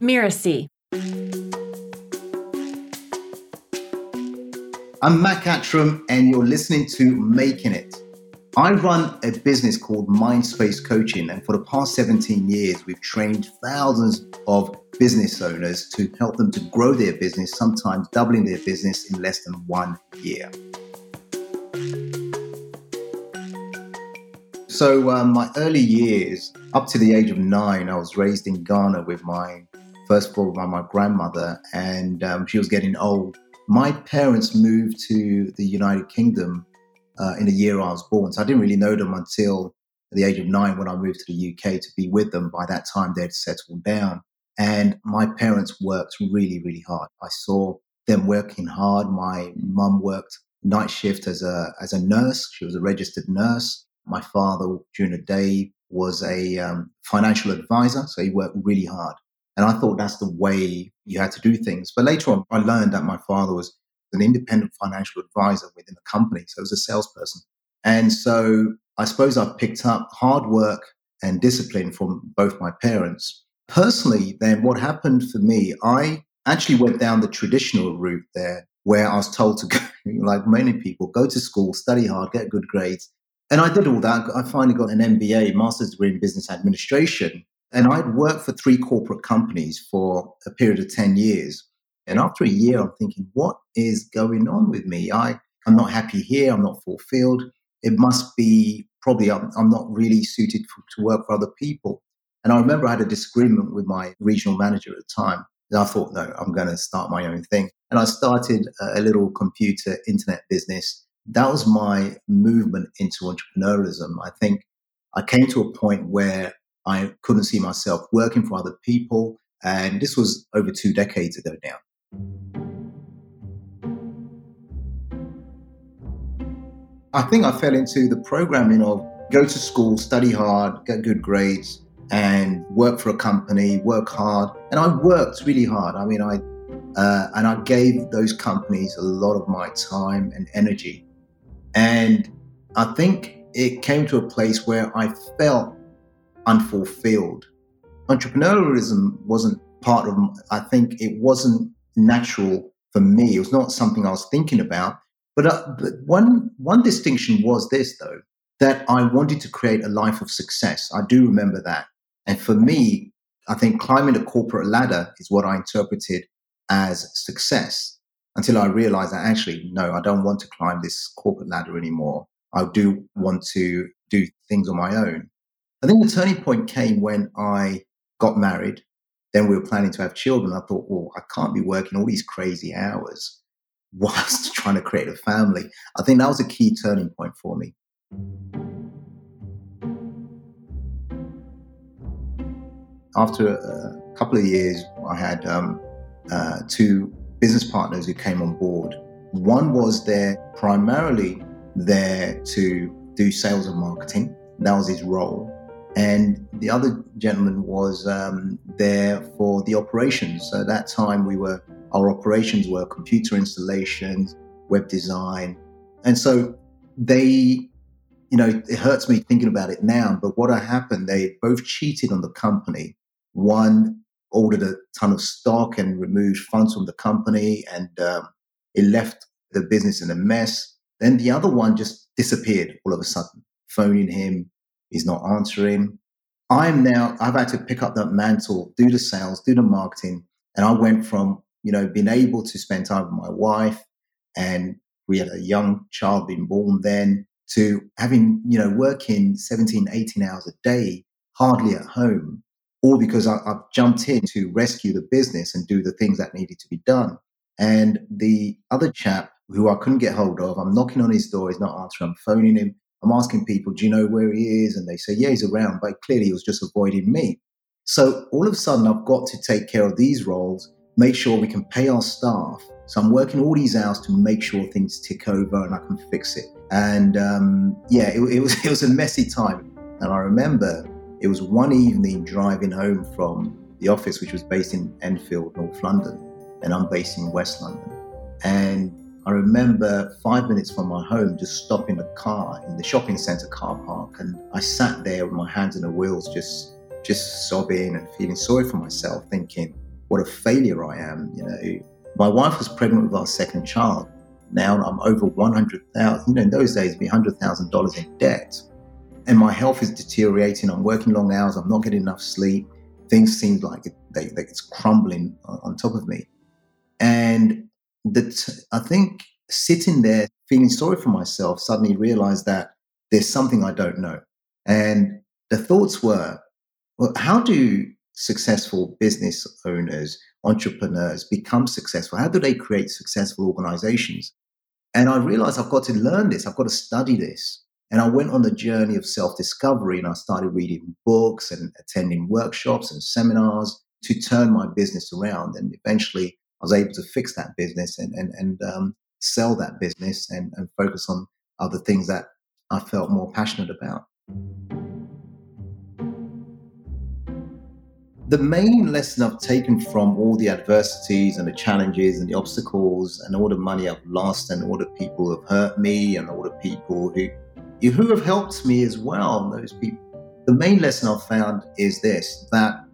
Mirasee. I'm Mac Attram, and you're listening to Making It. I run a business called Mindspace Coaching, and for the past 17 years, we've trained thousands of business owners to help them to grow their business, sometimes doubling their business in less than one year. So, um, my early years, up to the age of nine, I was raised in Ghana with my first of by my grandmother, and um, she was getting old my parents moved to the United Kingdom uh, in the year I was born. So I didn't really know them until the age of nine when I moved to the UK to be with them. By that time, they'd settled down. And my parents worked really, really hard. I saw them working hard. My mum worked night shift as a, as a nurse. She was a registered nurse. My father, during the day, was a um, financial advisor. So he worked really hard. And I thought that's the way you had to do things. But later on, I learned that my father was an independent financial advisor within the company. So was a salesperson. And so I suppose I picked up hard work and discipline from both my parents. Personally, then what happened for me, I actually went down the traditional route there where I was told to go, like many people, go to school, study hard, get good grades. And I did all that. I finally got an MBA, master's degree in business administration. And I'd worked for three corporate companies for a period of 10 years. And after a year, I'm thinking, what is going on with me? I, I'm not happy here. I'm not fulfilled. It must be probably I'm, I'm not really suited for, to work for other people. And I remember I had a disagreement with my regional manager at the time. And I thought, no, I'm going to start my own thing. And I started a little computer internet business. That was my movement into entrepreneurialism. I think I came to a point where I couldn't see myself working for other people. And this was over two decades ago now. I think I fell into the programming of go to school, study hard, get good grades, and work for a company, work hard. And I worked really hard. I mean, I uh, and I gave those companies a lot of my time and energy. And I think it came to a place where I felt unfulfilled. Entrepreneurialism wasn't part of, I think it wasn't natural for me. It was not something I was thinking about. But, uh, but one, one distinction was this, though, that I wanted to create a life of success. I do remember that. And for me, I think climbing the corporate ladder is what I interpreted as success until I realized that actually, no, I don't want to climb this corporate ladder anymore. I do want to do things on my own. I think the turning point came when I got married. Then we were planning to have children. I thought, well, I can't be working all these crazy hours whilst trying to create a family. I think that was a key turning point for me. After a couple of years, I had um, uh, two business partners who came on board. One was there primarily there to do sales and marketing. That was his role and the other gentleman was um, there for the operations. So at that time, we were our operations were computer installations, web design, and so they, you know, it hurts me thinking about it now. But what happened? They both cheated on the company. One ordered a ton of stock and removed funds from the company, and um, it left the business in a mess. Then the other one just disappeared all of a sudden, phoning him He's not answering. I'm now, I've had to pick up that mantle, do the sales, do the marketing. And I went from, you know, being able to spend time with my wife and we had a young child being born then to having, you know, working 17, 18 hours a day, hardly at home, all because I, have jumped in to rescue the business and do the things that needed to be done. And the other chap who I couldn't get hold of, I'm knocking on his door, he's not answering, I'm phoning him. I'm asking people, do you know where he is? And they say, yeah, he's around, but clearly he was just avoiding me. So all of a sudden, I've got to take care of these roles, make sure we can pay our staff. So I'm working all these hours to make sure things tick over and I can fix it. And um, yeah, it, it, was it was a messy time. And I remember it was one evening driving home from the office, which was based in Enfield, North London, and I'm based in West London. And I remember five minutes from my home just stopping a car in the shopping centre car park, and I sat there with my hands in the wheels, just just sobbing and feeling sorry for myself, thinking, what a failure I am. You know, my wife was pregnant with our second child. Now I'm over 100,000, you know, in those days, be $100,000 in debt. And my health is deteriorating. I'm working long hours. I'm not getting enough sleep. Things seem like it, they, they, it's crumbling on, on top of me. That I think sitting there feeling sorry for myself, suddenly realized that there's something I don't know. And the thoughts were, well, how do successful business owners, entrepreneurs become successful? How do they create successful organizations? And I realized I've got to learn this, I've got to study this. And I went on the journey of self discovery and I started reading books and attending workshops and seminars to turn my business around. And eventually I was able to fix that business and, and, and um, sell that business and, and focus on other things that I felt more passionate about. The main lesson I've taken from all the adversities and the challenges and the obstacles and all the money I've lost and all the people who have hurt me and all the people who who have helped me as well, those people. The main lesson I've found is this that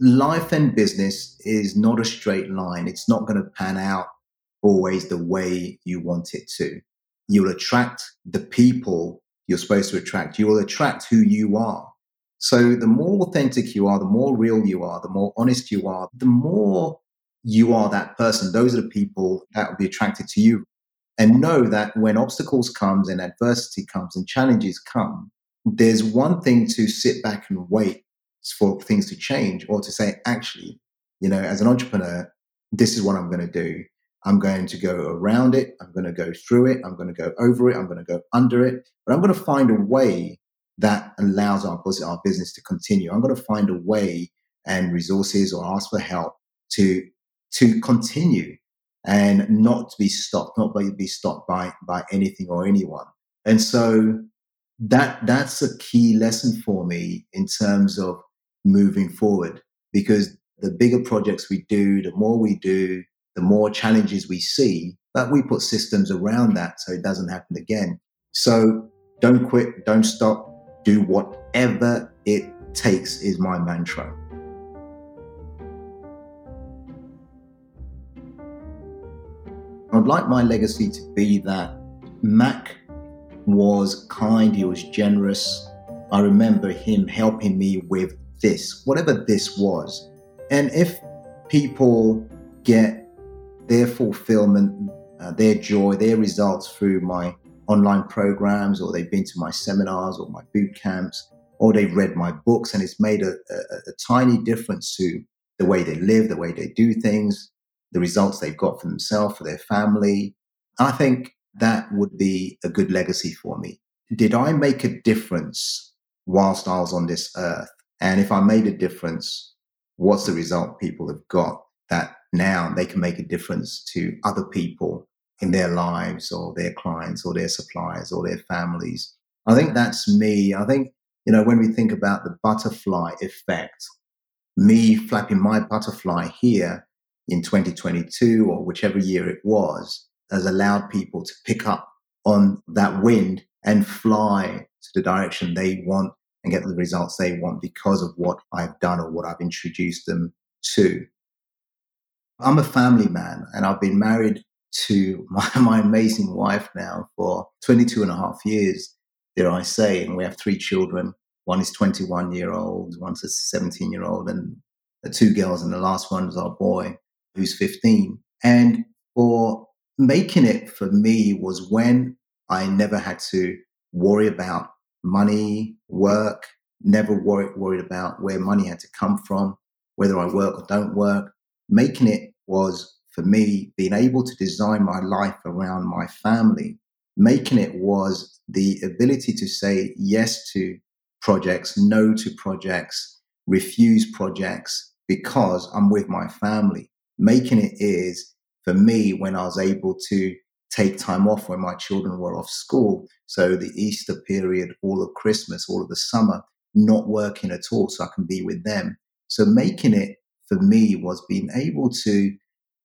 life and business is not a straight line. It's not going to pan out always the way you want it to. You'll attract the people you're supposed to attract. You will attract who you are. So the more authentic you are, the more real you are, the more honest you are, the more you are that person. Those are the people that will be attracted to you. And know that when obstacles comes and adversity comes and challenges come, there's one thing to sit back and wait for things to change or to say, actually, you know, as an entrepreneur, this is what I'm going to do. I'm going to go around it. I'm going to go through it. I'm going to go over it. I'm going to go under it. But I'm going to find a way that allows our, our business to continue. I'm going to find a way and resources or ask for help to to continue and not to be stopped, not be stopped by by anything or anyone. And so that that's a key lesson for me in terms of moving forward because the bigger projects we do, the more we do, the more challenges we see, but we put systems around that so it doesn't happen again. So don't quit, don't stop, do whatever it takes, is my mantra. I'd like my legacy to be that Mac was kind, he was generous. I remember him helping me with this, whatever this was. And if people get their fulfillment, uh, their joy, their results through my online programs, or they've been to my seminars or my boot camps, or they've read my books, and it's made a, a, a tiny difference to the way they live, the way they do things, the results they've got for themselves, for their family. I think that would be a good legacy for me. Did I make a difference whilst I was on this earth? And if I made a difference, what's the result people have got that now they can make a difference to other people in their lives or their clients or their suppliers or their families. I think that's me. I think, you know, when we think about the butterfly effect, me flapping my butterfly here in 2022 or whichever year it was has allowed people to pick up on that wind and fly to the direction they want and get the results they want because of what I've done or what I've introduced them to. I'm a family man and I've been married to my, my amazing wife now for 22 and a half years, dare I say. And we have three children. One is 21 year old, one's a 17 year old, and two girls. And the last one is our boy, who's 15. And for making it for me was when I never had to worry about money, work, never worried, worried about where money had to come from, whether I work or don't work. Making it was for me, being able to design my life around my family, making it was the ability to say yes to projects, no to projects, refuse projects because I'm with my family. Making it is for me when I was able to take time off when my children were off school. So the Easter period, all of Christmas, all of the summer, not working at all so I can be with them. So making it for me was being able to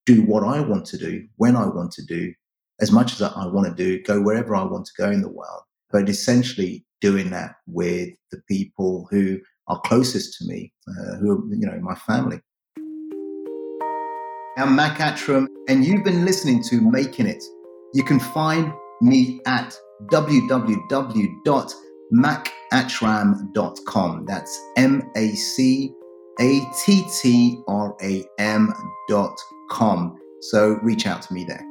do what I want to do, when I want to do, as much as I want to do, go wherever I want to go in the world. But essentially doing that with the people who are closest to me, uh, who are, you know, my family. I'm Mac Attram, and you've been listening to Making It. You can find me at www.macattram.com. That's M A C A T T R A M.com. So reach out to me there.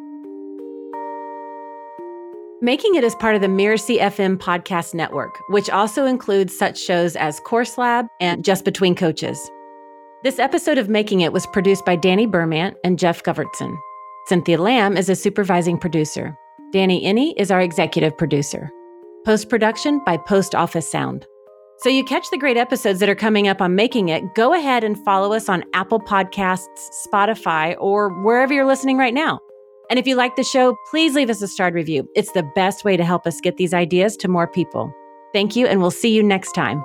Making It is part of the Mirasee FM podcast network, which also includes such shows as Course Lab and Just Between Coaches. This episode of Making It was produced by Danny Burmant and Jeff Govertson. Cynthia Lamb is a supervising producer. Danny Iny is our executive producer. Post production by Post Office Sound. So you catch the great episodes that are coming up on Making It, go ahead and follow us on Apple Podcasts, Spotify, or wherever you're listening right now. And if you like the show, please leave us a starred review. It's the best way to help us get these ideas to more people. Thank you, and we'll see you next time.